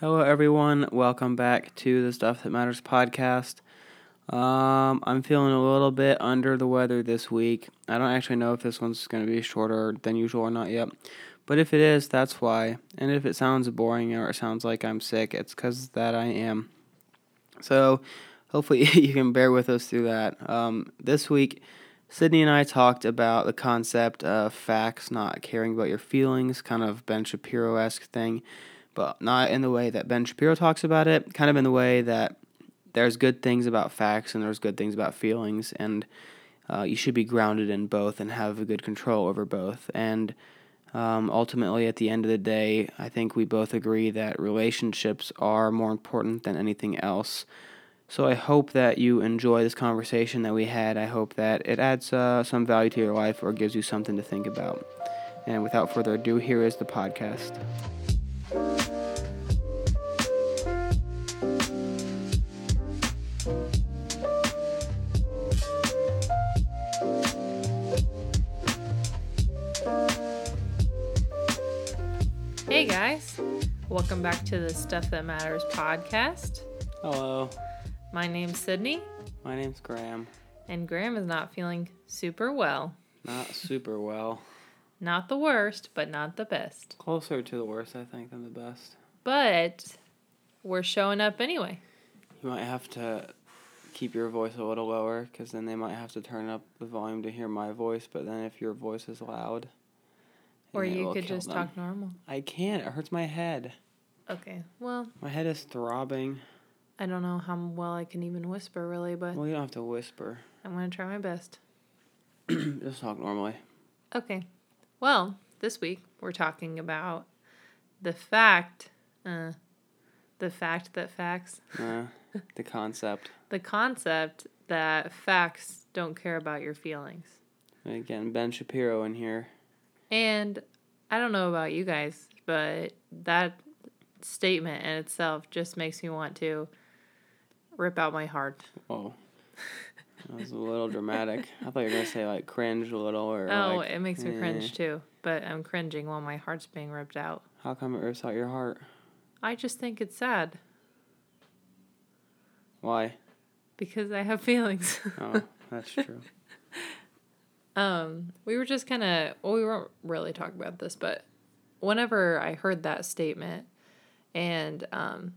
Hello, everyone. Welcome back to the Stuff That Matters podcast. Um, I'm feeling a little bit under the weather this week. I don't actually know if this one's going to be shorter than usual or not yet. But if it is, that's why. And if it sounds boring or it sounds like I'm sick, it's because that I am. So hopefully you can bear with us through that. Um, this week, Sydney and I talked about the concept of facts not caring about your feelings, kind of Ben Shapiro esque thing, but not in the way that Ben Shapiro talks about it, kind of in the way that there's good things about facts and there's good things about feelings, and uh, you should be grounded in both and have a good control over both. And um, ultimately, at the end of the day, I think we both agree that relationships are more important than anything else. So I hope that you enjoy this conversation that we had. I hope that it adds uh, some value to your life or gives you something to think about. And without further ado, here is the podcast. Hey guys, welcome back to the Stuff That Matters podcast. Hello, My name's Sydney, my name's Graham. and Graham is not feeling super well. Not super well. Not the worst, but not the best. Closer to the worst, I think, than the best. But we're showing up anyway. You might have to keep your voice a little lower because then they might have to turn up the volume to hear my voice. But then if your voice is loud, Or you could just them. talk normal. I can't. It hurts my head. Okay, well, My head is throbbing. I don't know how well I can even whisper really, but Well, you don't have to whisper. I'm going to try my best. just talk normally. Okay, well, this week we're talking about the fact, uh, the fact that facts Uh, the concept. the concept that facts don't care about your feelings. Again, Ben Shapiro in here. And I don't know about you guys, but that statement in itself just makes me want to rip out my heart. Whoa. That was a little dramatic. I thought you were going to say, like, cringe a little or. Oh, like, it makes me eh. cringe too, but I'm cringing while my heart's being ripped out. How come it rips out your heart? I just think it's sad Why? because I have feelings. Oh, that's true. Um, we were just kind of well, we weren't really talking about this, but whenever I heard that statement, and um,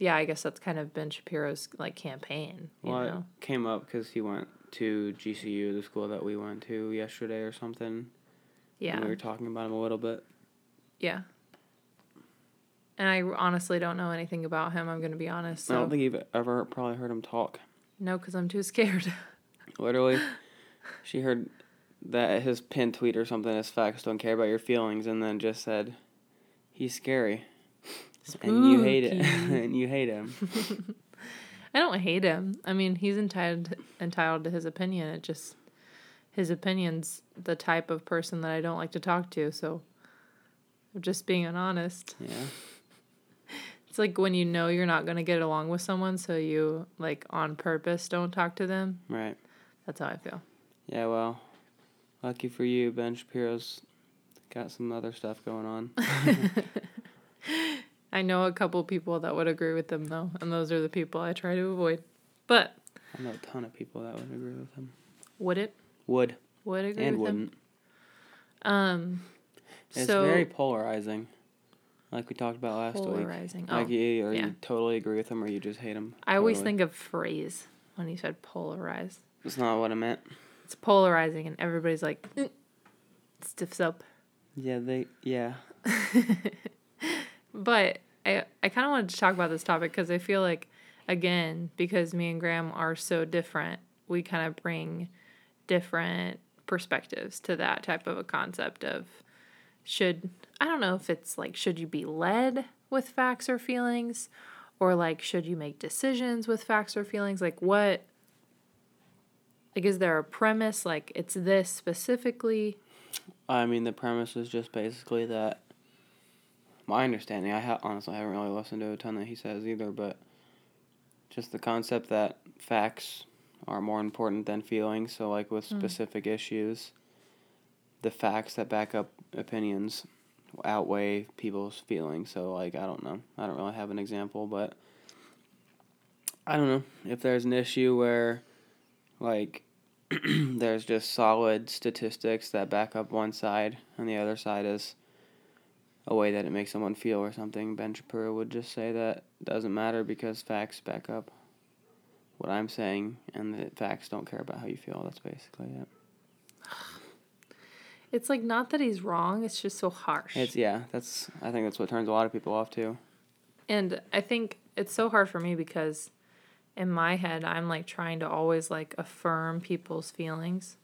yeah, I guess that's kind of Ben Shapiro's like campaign, you well, know. it came up because he went to GCU, the school that we went to yesterday or something. Yeah, And we were talking about him a little bit. yeah. And I honestly don't know anything about him. I'm gonna be honest. I don't think you've ever probably heard him talk. no, because I'm too scared. Literally, she heard that his pin tweet or something is facts don't care about your feelings, and then just said, "He's scary," and you hate it, and you hate him. I don't hate him. I mean, he's entitled entitled to his opinion. It just his opinion's the type of person that I don't like to talk to. So I'm just being honest. Yeah, It's like when you know you're not gonna get along with someone, so you like on purpose don't talk to them. right. That's how I feel. Yeah, well, lucky for you, Ben Shapiro's got some other stuff going on. I know a couple people that would agree with them though, and those are the people I try to avoid. But I know a ton of people that would agree with him. would it? Would Would agree and with wouldn't. them? Um. It's so very polarizing, like we talked about last week. polarizing. Oh, Like you, or yeah. you totally agree with him, or you just hate him. I always think of phrase when you said polarize. it's not what I meant. It's polarizing, and everybody's like "Mm," stiffs up. Yeah, they. Yeah, But I I kind of wanted to talk about this topic because I feel like again because me and Graham are so different, we kind of bring different perspectives to that type of a concept of should I don't know if it's like should you be led with facts or feelings or like should you make decisions with facts or feelings like what like is there a premise like it's this specifically I mean the premise is just basically that. My understanding, I ha- honestly haven't really listened to a ton that he says either, but just the concept that facts are more important than feelings. So, like with Mm. specific issues, the facts that back up opinions outweigh people's feelings. So like I don't know. I don't really have an example, but I don't know if there's an issue where like there's just solid statistics that back up one side and the other side is a way that it makes someone feel or something. Ben Shapiro would just say that doesn't matter because facts back up what I'm saying and the facts don't care about how you feel. That's basically it. It's like not that he's wrong, it's just so harsh. It's yeah, that's I think that's what turns a lot of people off too. And I think it's so hard for me because in my head I'm like trying to always like affirm people's feelings.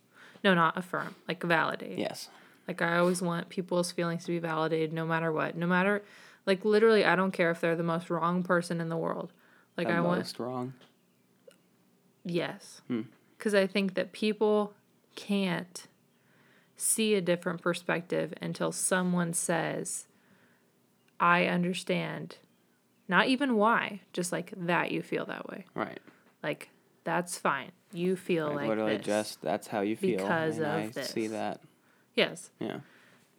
No, not affirm, like validate. Yes. Like I always want people's feelings to be validated no matter what. No matter like literally I don't care if they're the most wrong person in the world. Like the I want most wrong. Yes. Hmm. Because I think that people can't see a different perspective until someone says, I understand. Not even why, just like that you feel that way. Right. Like, that's fine. You feel Like, like, literally this. just that's how you feel. Because of I this. see that. Yes. Yeah.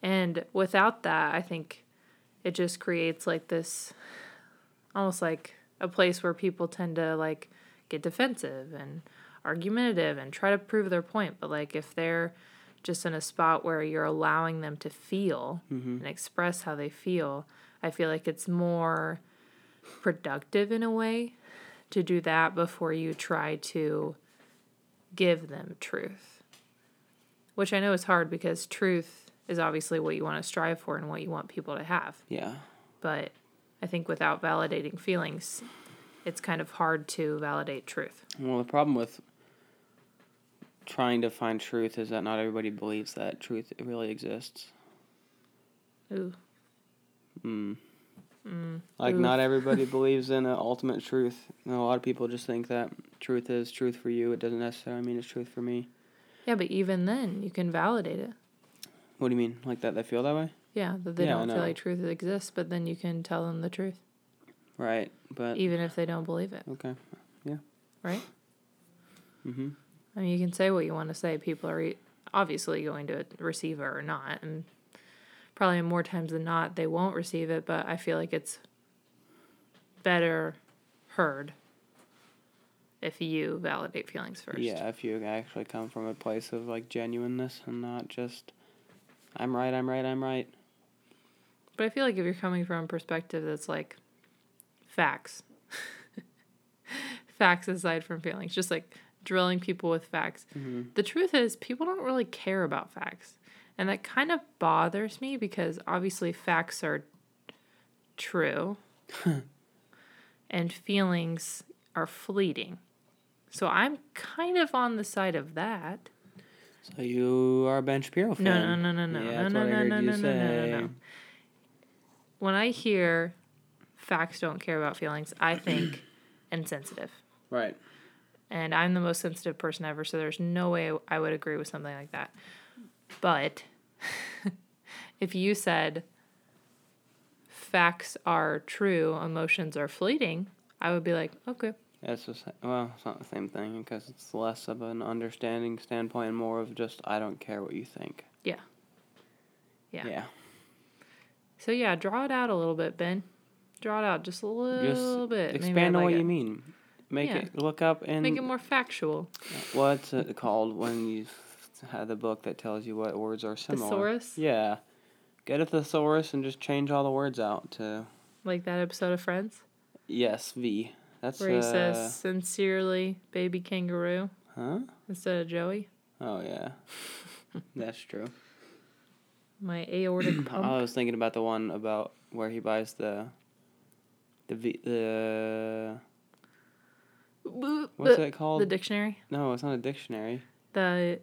And without that, I think it just creates like this almost like a place where people tend to like get defensive and argumentative and try to prove their point. But like if they're just in a spot where you're allowing them to feel Mm-hmm. and express how they feel, I feel like it's more productive in a way to do that before you try to give them truth. Which I know is hard because truth is obviously what you want to strive for and what you want people to have. Yeah. But I think without validating feelings, it's kind of hard to validate truth. Well, the problem with trying to find truth is that not everybody believes that truth really exists. Ooh. Mm. Mm. Like not everybody believes in an ultimate truth. And a lot of people just think that truth is truth for you. It doesn't necessarily mean it's truth for me. Yeah, but even then, you can validate it. What do you mean? Like that they feel that way? Yeah, that they Yeah, don't feel like truth exists, but then you can tell them the truth, Right. But even if they don't believe it, okay. Yeah. Right? Mhm. I mean, you can say what you want to say. People are obviously going to receive it or not, and probably more times than not they won't receive it. But I feel like it's better heard if you validate feelings first. Yeah, if you actually come from a place of like genuineness and not just I'm right, I'm right, I'm right. But I feel like if you're coming from a perspective that's like facts, facts aside from feelings, just like drilling people with facts. hmm The truth is, people don't really care about facts. And that kind of bothers me because obviously facts are true and feelings are fleeting. So I'm kind of on the side of that. So you are a Ben Shapiro fan. No, no, no, no, no, Yeah, no, no, no, no, no, no, no, no, no. When I hear facts don't care about feelings, I think insensitive. Right. And I'm the most sensitive person ever, so there's no way I would agree with something like that. But if you said facts are true, emotions are fleeting, I would be like, okay. It's just well, it's not the same thing because it's less of an understanding standpoint and more of just I don't care what you think. Yeah. Yeah. Yeah. So yeah, draw it out a little bit, Ben. Draw it out just a little Just bit. Expand on like what it. you mean. Make Yeah. it look up and Make it more factual. what's it called when you have the book that tells you what words are similar. Thesaurus? Yeah. Get a thesaurus and just change all the words out to Like that episode of Friends yes, V. That's where he uh, says sincerely baby kangaroo Huh? instead of Joey. Oh yeah. That's true. My aortic pump. I was thinking about the one about where he buys the the v, the what's the, it called? the dictionary? no, it's not a dictionary. The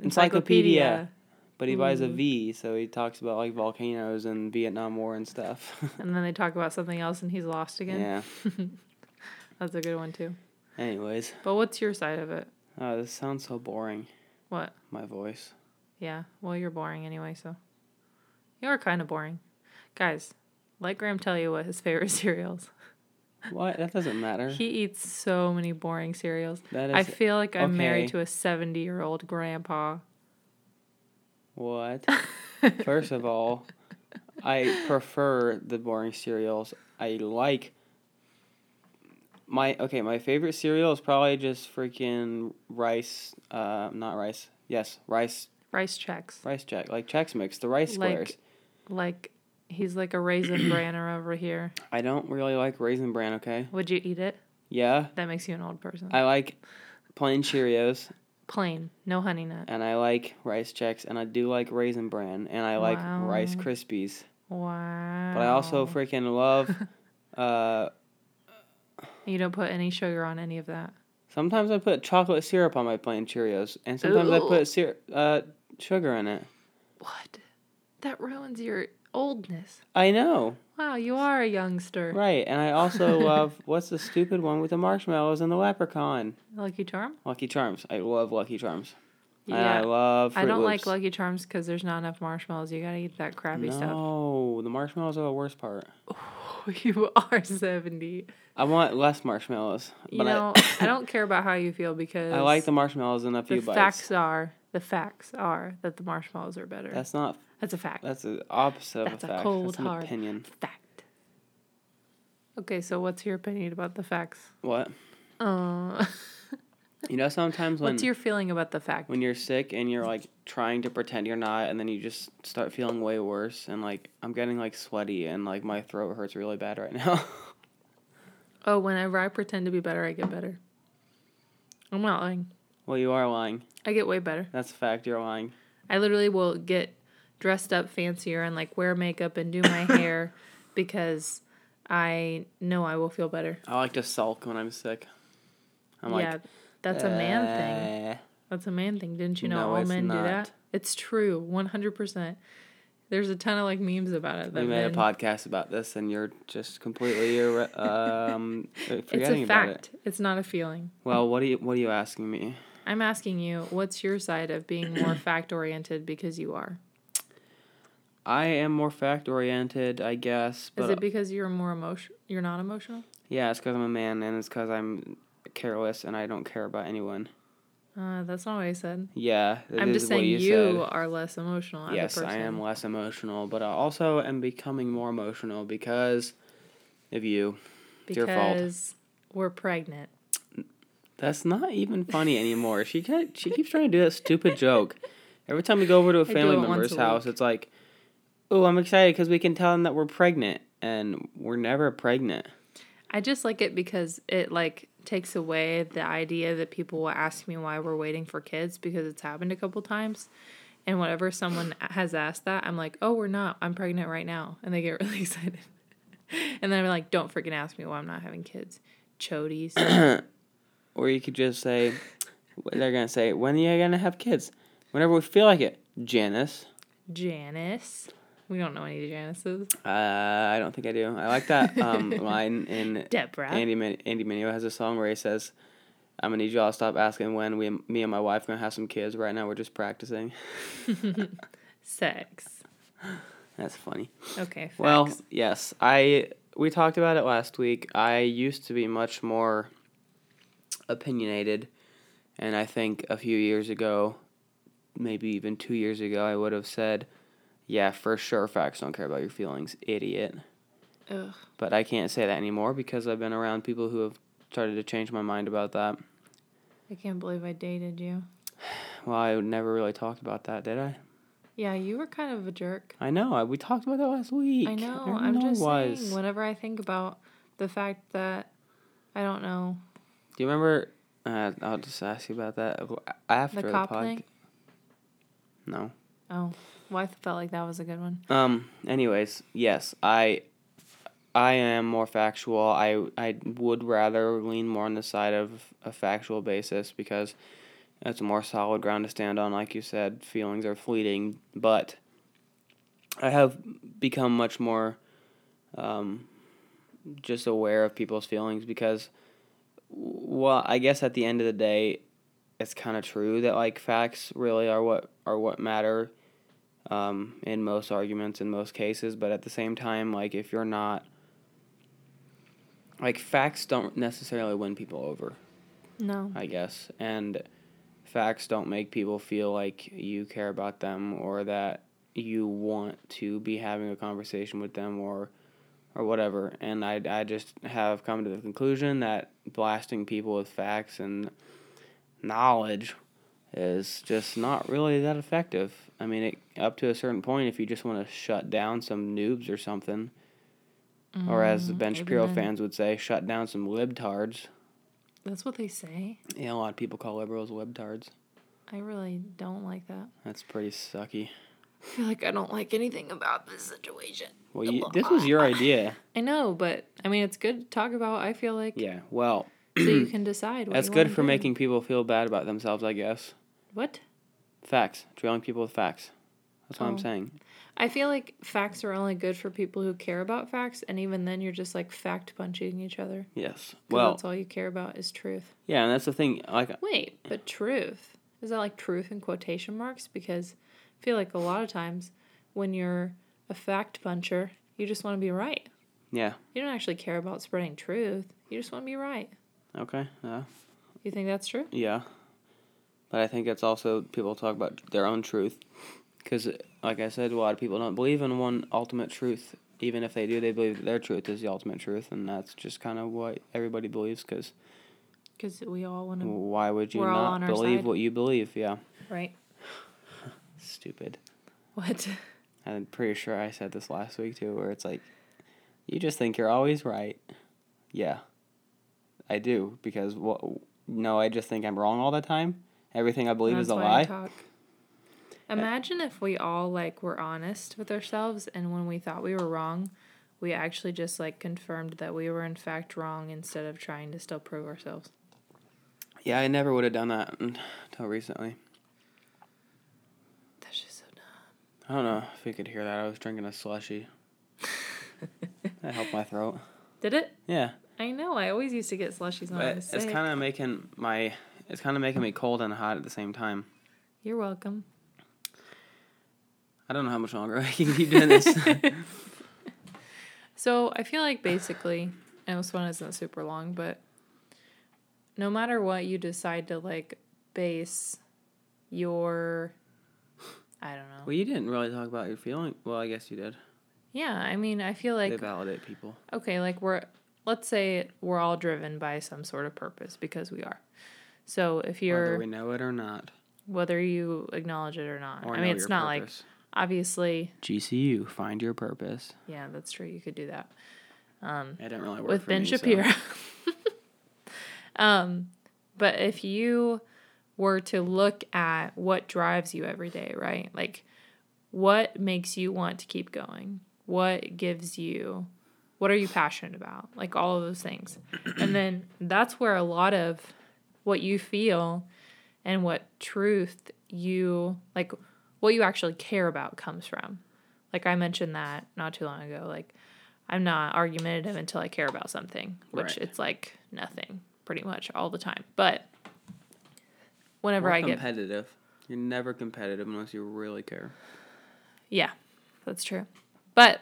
Encyclopedia. But he buys a V, so he talks about like volcanoes and Vietnam War and stuff. And then they talk about something else and he's lost again. yeah. That's a good one too. Anyways, But what's your side of it? oh, this sounds so boring. What? My voice. Yeah. Well, you're boring anyway, so. You are kind of boring. Guys, let Graham tell you what his favorite cereals. What? That doesn't matter. He eats so many boring cereals. that I feel like I'm married to a 70 year old grandpa. what? First of all, I prefer the boring cereals. I like my okay. My favorite cereal is probably just freaking rice. Uh, not rice. Yes, rice. Rice Chex. Rice check like Chex Mix, the rice Like- squares. Like he's like a raisin branner over here. I don't really like raisin bran. Okay. Would you eat it? Yeah, That makes you an old person. I like plain Cheerios, Plain, no honey nut. and I like rice Chex, and I do like raisin bran, and I like Rice Krispies. Wow. But I also freaking love. uh, You don't put any sugar on any of that. sometimes I put chocolate syrup on my plain Cheerios, and sometimes I put syrup, uh, sugar in it. What? That ruins your oldness. I know, Wow, you are a youngster. right? And I also love what's the stupid one with the marshmallows and the leprechaun? Lucky Charm? Lucky Charms. I love Lucky Charms. And I Yeah. love. Fruit I don't like Lucky Charms because there's not enough marshmallows. You gotta eat that crappy stuff. No, the marshmallows are the worst part. you are 70. I want less marshmallows. You But know, I, don't care about how you feel because I, I like the marshmallows in a the few bites. facts are the facts are that the marshmallows are better. That's not. That's a fact. That's the opposite That's of a a fact. cold, that's an hard opinion. fact. Okay, so what's your opinion about the facts? What? Uh, You know, sometimes when what's your feeling about the fact? when you're sick and you're like trying to pretend you're not, and then you just start feeling way worse, and like I'm getting like sweaty, and like my throat hurts really bad right now. oh, whenever I pretend to be better, I get better. I'm not lying. well, you are lying. I get way better. That's a fact. You're lying. I literally will get dressed up fancier and like wear makeup and do my hair because I know I will feel better. I like to sulk when I'm sick. I'm yeah, like, that's a man thing. "Eh." That's a man thing. Didn't you know No, all it's men do that? It's true, one hundred percent. There's a ton of like memes about it. We made a podcast about this, and you're just completely irre- um, It's forgetting a about it. fact. It's not a feeling. Well, what are you what are you asking me? I'm asking you, what's your side of being more fact oriented because you are? I am more fact oriented, I guess. But Is it because you're more emotion? You're not emotional. yeah, it's because I'm a man, and it's because I'm careless, and I don't care about anyone. Uh, that's not what I said. Yeah, that I'm is just saying you, you, are less emotional. As Yes, a person. I am less emotional, but I also am becoming more emotional because of you. It's your fault. because we're pregnant. That's not even funny anymore. She kept, she keeps trying to do that stupid joke. Every time we go over to a family member's a house, week. it's like, "Oh, I'm excited because we can tell them that we're pregnant, and we're never pregnant." I just like it because it like takes away the idea that people will ask me why we're waiting for kids because it's happened a couple times. And whenever someone has asked that, I'm like, "Oh, we're not. I'm pregnant right now." And they get really excited. and then I'm like, "Don't freaking ask me why I'm not having kids." Chodies. Or you could just say, "They're gonna say, when are you gonna have kids? Whenever we feel like it." Janice. Janice. We don't know any Janices. Uh, I don't think I do. I like that um, line in Deborah. Andy Min- Andy Mineo has a song where he says, "I'm gonna need y'all to stop asking when we, me and my wife gonna have some kids. Right now, we're just practicing." Sex. That's funny. Okay. Facts. Well, yes, I we talked about it last week. I used to be much more opinionated, and I think a few years ago, maybe even two years ago, I would have said, "Yeah, for sure, facts don't care about your feelings, idiot." Ugh. But I can't say that anymore because I've been around people who have started to change my mind about that. I can't believe I dated you. Well, I never really talked about that, did I? Yeah, you were kind of a jerk. I know. I, we talked about that last week. I know. I'm just was. saying. Whenever I think about the fact that I don't know Do you remember? Uh, I'll just ask you about that after the the, cop pod. thing. No. Oh, well, I felt like that was a good one. Um. Anyways, yes, I. I am more factual. I I would rather lean more on the side of a factual basis because it's a more solid ground to stand on. Like you said, feelings are fleeting, but I have become much more um, just aware of people's feelings because, well, I guess at the end of the day, it's kind of true that like facts really are what are what matter um, in most arguments in most cases but at the same time like if you're not like facts don't necessarily win people over No. i guess and facts don't make people feel like you care about them or that you want to be having a conversation with them or or whatever. And I, I just have come to the conclusion that blasting people with facts and knowledge is just not really that effective. I mean, it, up to a certain point, if you just want to shut down some noobs or something, or as the Ben Shapiro fans would say, shut down some libtards. That's what they say. Yeah, a lot of people call liberals libtards. I really don't like that. That's pretty sucky. I feel like I don't like anything about this situation. Well, you, this was your idea. I know, but I mean, it's good to talk about. I feel like Yeah. Well, so you can decide. What that's good for do. making people feel bad about themselves, I guess. What? Facts. Drilling people with facts. That's what Oh. I'm saying. I feel like facts are only good for people who care about facts, and even then, you're just like fact punching each other. Yes. Well, that's all you care about is truth. yeah, and that's the thing. Like, uh Wait, but truth is that like truth in quotation marks? Because I feel like a lot of times when you're a fact puncher, you just want to be right. yeah. You don't actually care about spreading truth. You just want to be right. Okay. Yeah. You think that's true? Yeah. But I think it's also people talk about their own truth. Because, like I said, a lot of people don't believe in one ultimate truth. Even if they do, they believe their truth is the ultimate truth. And that's just kind of what everybody believes. Because Because we all want to, why would you We're all on not believe side. what you believe? Yeah. right? Stupid. What? I'm pretty sure I said this last week too, where it's like, you just think you're always right. Yeah, I do because what? No, I just think I'm wrong all the time. Everything I believe is a That's why I lie. talk. Imagine if we all like were honest with ourselves, and when we thought we were wrong, we actually just like confirmed that we were in fact wrong instead of trying to still prove ourselves. Yeah, I never would have done that until recently. That's just so dumb. I don't know if you could hear that. I was drinking a slushy. that helped my throat. Did it? Yeah, I know. I always used to get slushies when I but it's kind of making my it's kind of making me cold and hot at the same time. You're welcome. I don't know how much longer I can keep doing this. So I feel like basically, and this one isn't super long, but no matter what you decide to like base your, I don't know. well, you didn't really talk about your feeling. Well, I guess you did. Yeah, I mean, I feel they like validate people. okay, like we're let's say we're all driven by some sort of purpose because we are. So if you're whether we know it or not. whether you acknowledge it or not, Or I mean, it's not like obviously. GCU, find your purpose. Yeah, that's true. You could do that. It didn't really work with for Ben me, so- Shapiro. um, but if you were to look at what drives you every day, right? Like what makes you want to keep going? What gives you what are you passionate about? Like all of those things. and then that's where a lot of what you feel and what truth you like what you actually care about comes from. Like I mentioned that not too long ago. Like I'm not argumentative until I care about something, which Right. it's like nothing pretty much all the time. But whenever I get competitive. You're never competitive unless you really care. Yeah, that's true. But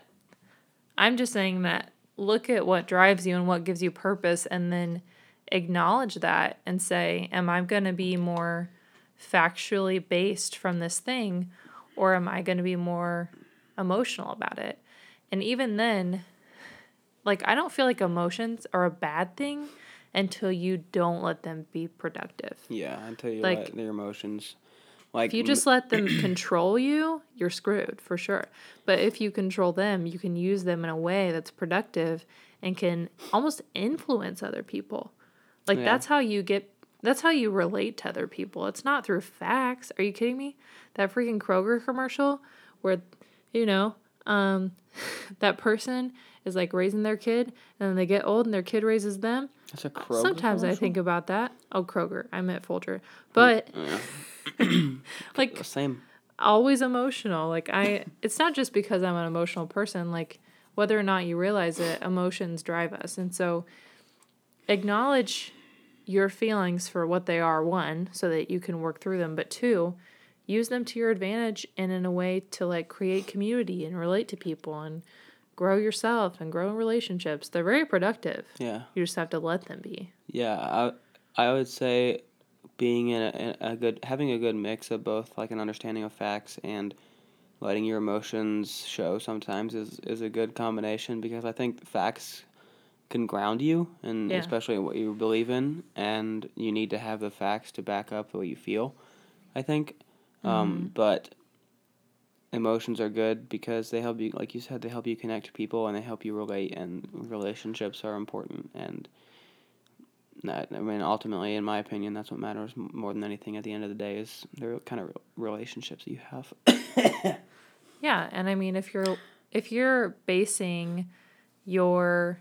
I'm just saying that look at what drives you and what gives you purpose and then acknowledge that and say, Am I going to be more factually based from this thing or am I going to be more emotional about it? And even then, like, I don't feel like emotions are a bad thing until you don't let them be productive. Yeah, until you Like- let their emotions. Like If you just let them control you, you're screwed for sure. But if you control them, you can use them in a way that's productive and can almost influence other people. Like Yeah. that's how you get that's how you relate to other people. It's not through facts. Are you kidding me? That freaking Kroger commercial where you know, um that person is like raising their kid and then they get old and their kid raises them. That's a Kroger Sometimes I think about that. Oh, Kroger. I meant Folger. But Yeah. like Same. always emotional. Like I it's not just because I'm an emotional person, like whether or not you realize it, emotions drive us. And so acknowledge your feelings for what they are, one, so that you can work through them, but two, use them to your advantage and in a way to like create community and relate to people and grow yourself and grow in relationships. They're very productive. Yeah. You just have to let them be. Yeah, I I would say being in a, in a good having a good mix of both like an understanding of facts and letting your emotions show sometimes is, is a good combination because I think facts can ground you and Yeah. especially what you believe in and you need to have the facts to back up what you feel. I think. Mm-hmm. Um, but emotions are good because they help you like you said they help you connect to people and they help you relate and relationships are important and that I mean ultimately in my opinion that's what matters more than anything at the end of the day is the kind of relationships that you have. Yeah, and I mean if you're if you're basing your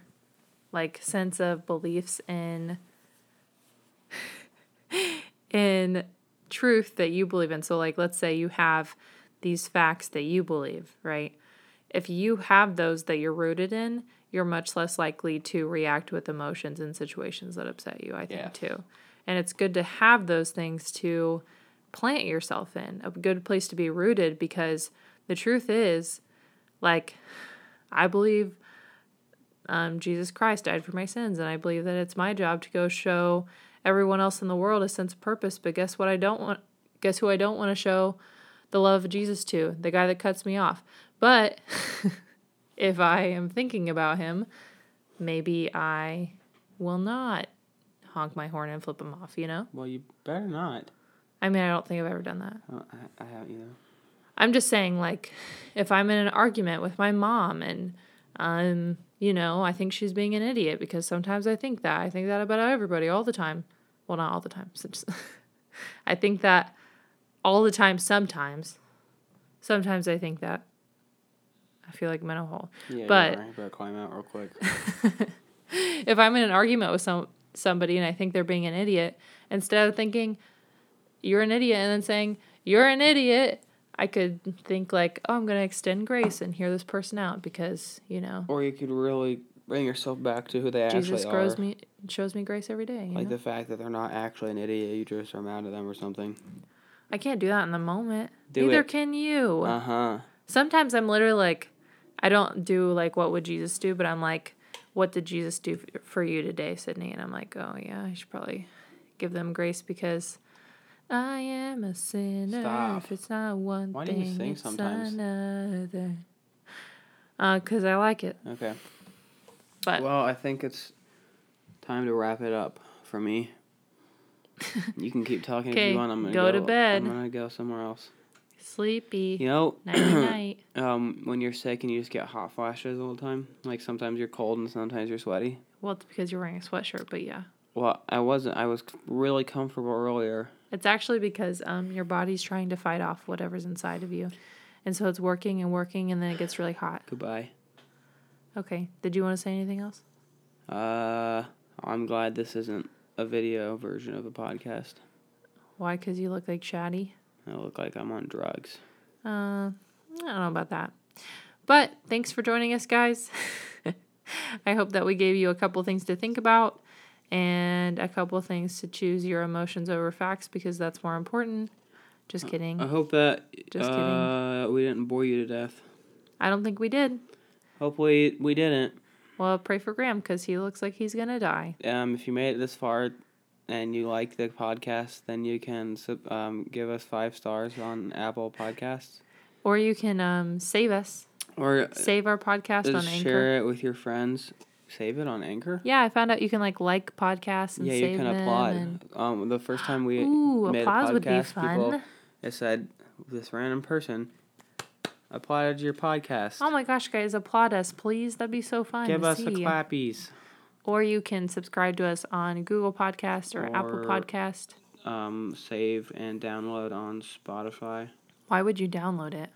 like sense of beliefs in in truth that you believe in. So like let's say you have these facts that you believe, right? If you have those that you're rooted in, you're much less likely to react with emotions in situations that upset you, I think Yeah. too. And it's good to have those things to plant yourself in, a good place to be rooted because the truth is like I believe um, Jesus Christ died for my sins, and I believe that it's my job to go show everyone else in the world a sense of purpose. But guess what? I don't want. Guess who I don't want to show the love of Jesus to? The guy that cuts me off. But if I am thinking about him, maybe I will not honk my horn and flip him off. You know? well, you better not. I mean, I don't think I've ever done that. I, I- I haven't either. I'm just saying, like, if I'm in an argument with my mom and, um, you know, I think she's being an idiot because sometimes I think that. I think that about everybody all the time. Well, not all the time. So just- I think that all the time, sometimes. Sometimes I think that. I feel like I'm in a hole. Yeah, But-. You better climb out real quick. if I'm in an argument with some somebody and I think they're being an idiot, instead of thinking you're an idiot and then saying you're an idiot, I could think like, oh, I'm gonna extend grace and hear this person out because you know or you could really bring yourself back to who they Jesus actually grows are. me shows me grace every day. You Like know? the fact that they're not actually an idiot, you just are mad at them or something. I can't do that in the moment. Do Neither it. can you. Uh huh. Sometimes I'm literally like, I don't do like what would Jesus do, but I'm like, what did Jesus do for you today, Sydney? And I'm like, oh yeah, I should probably give them grace because I am a sinner. Stop. If it's not one Why do you thing, sing it's sometimes? another. Uh, cause I like it, Okay. but Well, I think it's time to wrap it up for me. You can keep talking if you want. I'm gonna go to bed. I'm gonna go somewhere else. sleepy. You know, Nighty night. um, when you're sick and you just get hot flashes all the time. Like sometimes you're cold and sometimes you're sweaty. Well, it's because you're wearing a sweatshirt, but yeah. Well, I wasn't. I was really comfortable earlier. It's actually because um, your body's trying to fight off whatever's inside of you. And so it's working and working, and then it gets really hot. Goodbye. Okay. Did you want to say anything else? Uh, I'm glad this isn't a video version of a podcast. Why? Because you look like Shaddy? I look like I'm on drugs. Uh, I don't know about that. But thanks for joining us, guys. I hope that we gave you a couple things to think about and a couple things to choose your emotions over facts because that's more important. Just kidding. I hope that Just kidding. uh, we didn't bore you to death. I don't think we did. Hopefully we didn't. Well, pray for Graham because he looks like he's going to die. Um, if you made it this far and you like the podcast, then you can sub- um, give us five stars on Apple Podcasts Or you can um, save us, or save our podcast on Anchor. share it with your friends. Save it on Anchor. Yeah, I found out you can like like podcasts and Yeah, save you can applaud. and- Um, the first time we Ooh, made applause a would be podcast, people fun. it said this random person applauded your podcast. Oh my gosh, guys, applaud us, please. That'd be so fun. Give us the see. clappies. Or you can subscribe to us on Google Podcast or, Apple Or- Podcast. Um, save and download on Spotify. Why would you download it?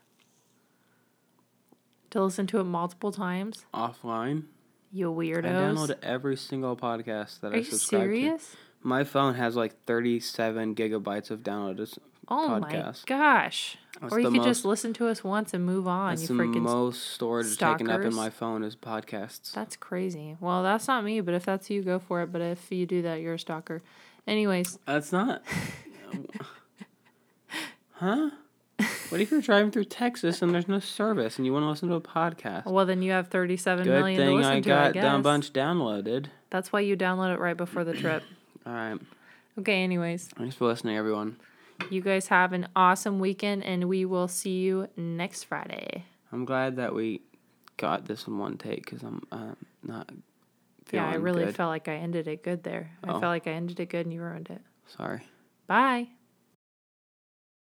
To listen to it multiple times? Offline. You weirdos. I download every single podcast that Are I you subscribe serious? to. My phone has like 37 gigabytes of downloaded. Oh Podcast. my gosh. That's or you the could just listen to us once and move on. That's you the freaking. most storage taken up in my phone is podcasts. That's crazy. Well, that's not me, but if that's you, go for it. But if you do that, you're a stalker. Anyways, That's not. huh? What if you're driving through Texas and there's no service and you want to listen to a podcast? well, then you have 37 Good million to thing listen I to, I got a bunch downloaded. That's why you download it right before the trip. All right. Okay, anyways. Thanks for listening, everyone. You guys have an awesome weekend, and we will see you next Friday. I'm glad that we got this in one take because I'm uh, not feeling yeah, I really good. felt like I ended it good there. I Oh. felt like I ended it good, and you ruined it. Sorry. Bye.